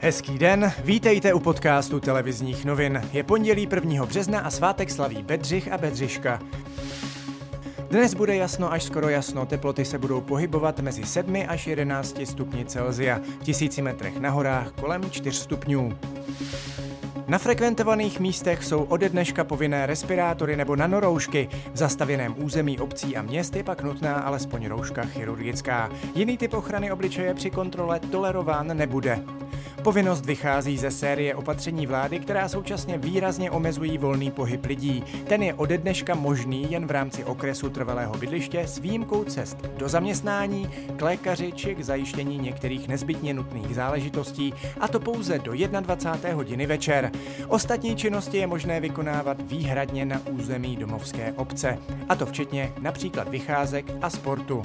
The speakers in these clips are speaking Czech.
Hezký den, vítejte u podcastu televizních novin. Je pondělí 1. března a svátek slaví Bedřich a Bedřiška. Dnes bude jasno až skoro jasno, teploty se budou pohybovat mezi 7 až 11 stupni Celzia, v tisíci metrech na horách kolem 4 stupňů. Na frekventovaných místech jsou ode dneška povinné respirátory nebo nanoroušky. V zastavěném území obcí a měst je pak nutná alespoň rouška chirurgická. Jiný typ ochrany obličeje při kontrole tolerován nebude. Povinnost vychází ze série opatření vlády, která současně výrazně omezují volný pohyb lidí. Ten je ode dneška možný jen v rámci okresu trvalého bydliště s výjimkou cest do zaměstnání, k lékaři či k zajištění některých nezbytně nutných záležitostí, a to pouze do 21. hodiny večer. Ostatní činnosti je možné vykonávat výhradně na území domovské obce, a to včetně například vycházek a sportu.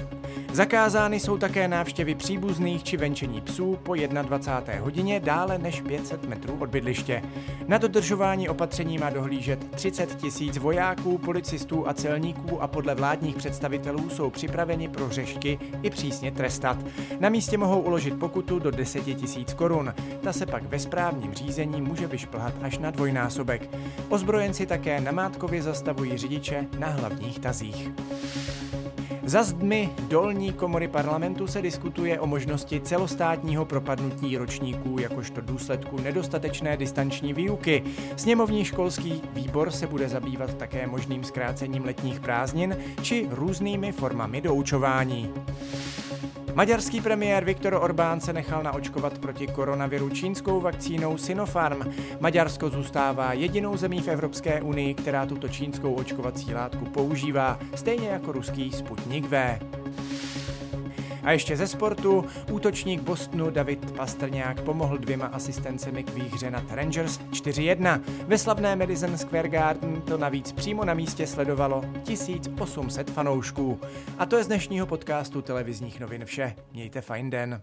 Zakázány jsou také návštěvy příbuzných či venčení psů po 21. hodině dále než 500 metrů od bydliště. Na dodržování opatření má dohlížet 30 tisíc vojáků, policistů a celníků a podle vládních představitelů jsou připraveni pro řešky i přísně trestat. Na místě mohou uložit pokutu do 10 tisíc korun. Ta se pak ve správním řízení může vyšplhat až na dvojnásobek. Ozbrojenci také namátkově zastavují řidiče na hlavních tazích. Za zdmi dolní komory parlamentu se diskutuje o možnosti celostátního propadnutí ročníků jakožto důsledku nedostatečné distanční výuky. Sněmovní školský výbor se bude zabývat také možným zkrácením letních prázdnin či různými formami doučování. Maďarský premiér Viktor Orbán se nechal naočkovat proti koronaviru čínskou vakcínou Sinopharm. Maďarsko zůstává jedinou zemí v Evropské unii, která tuto čínskou očkovací látku používá, stejně jako ruský Sputnik V. A ještě ze sportu, útočník Bostonu David Pastrňák pomohl dvěma asistencemi k výhře nad Rangers 4-1. Ve slavné Madison Square Garden to navíc přímo na místě sledovalo 1800 fanoušků. A to je z dnešního podcastu televizních novin vše. Mějte fajn den.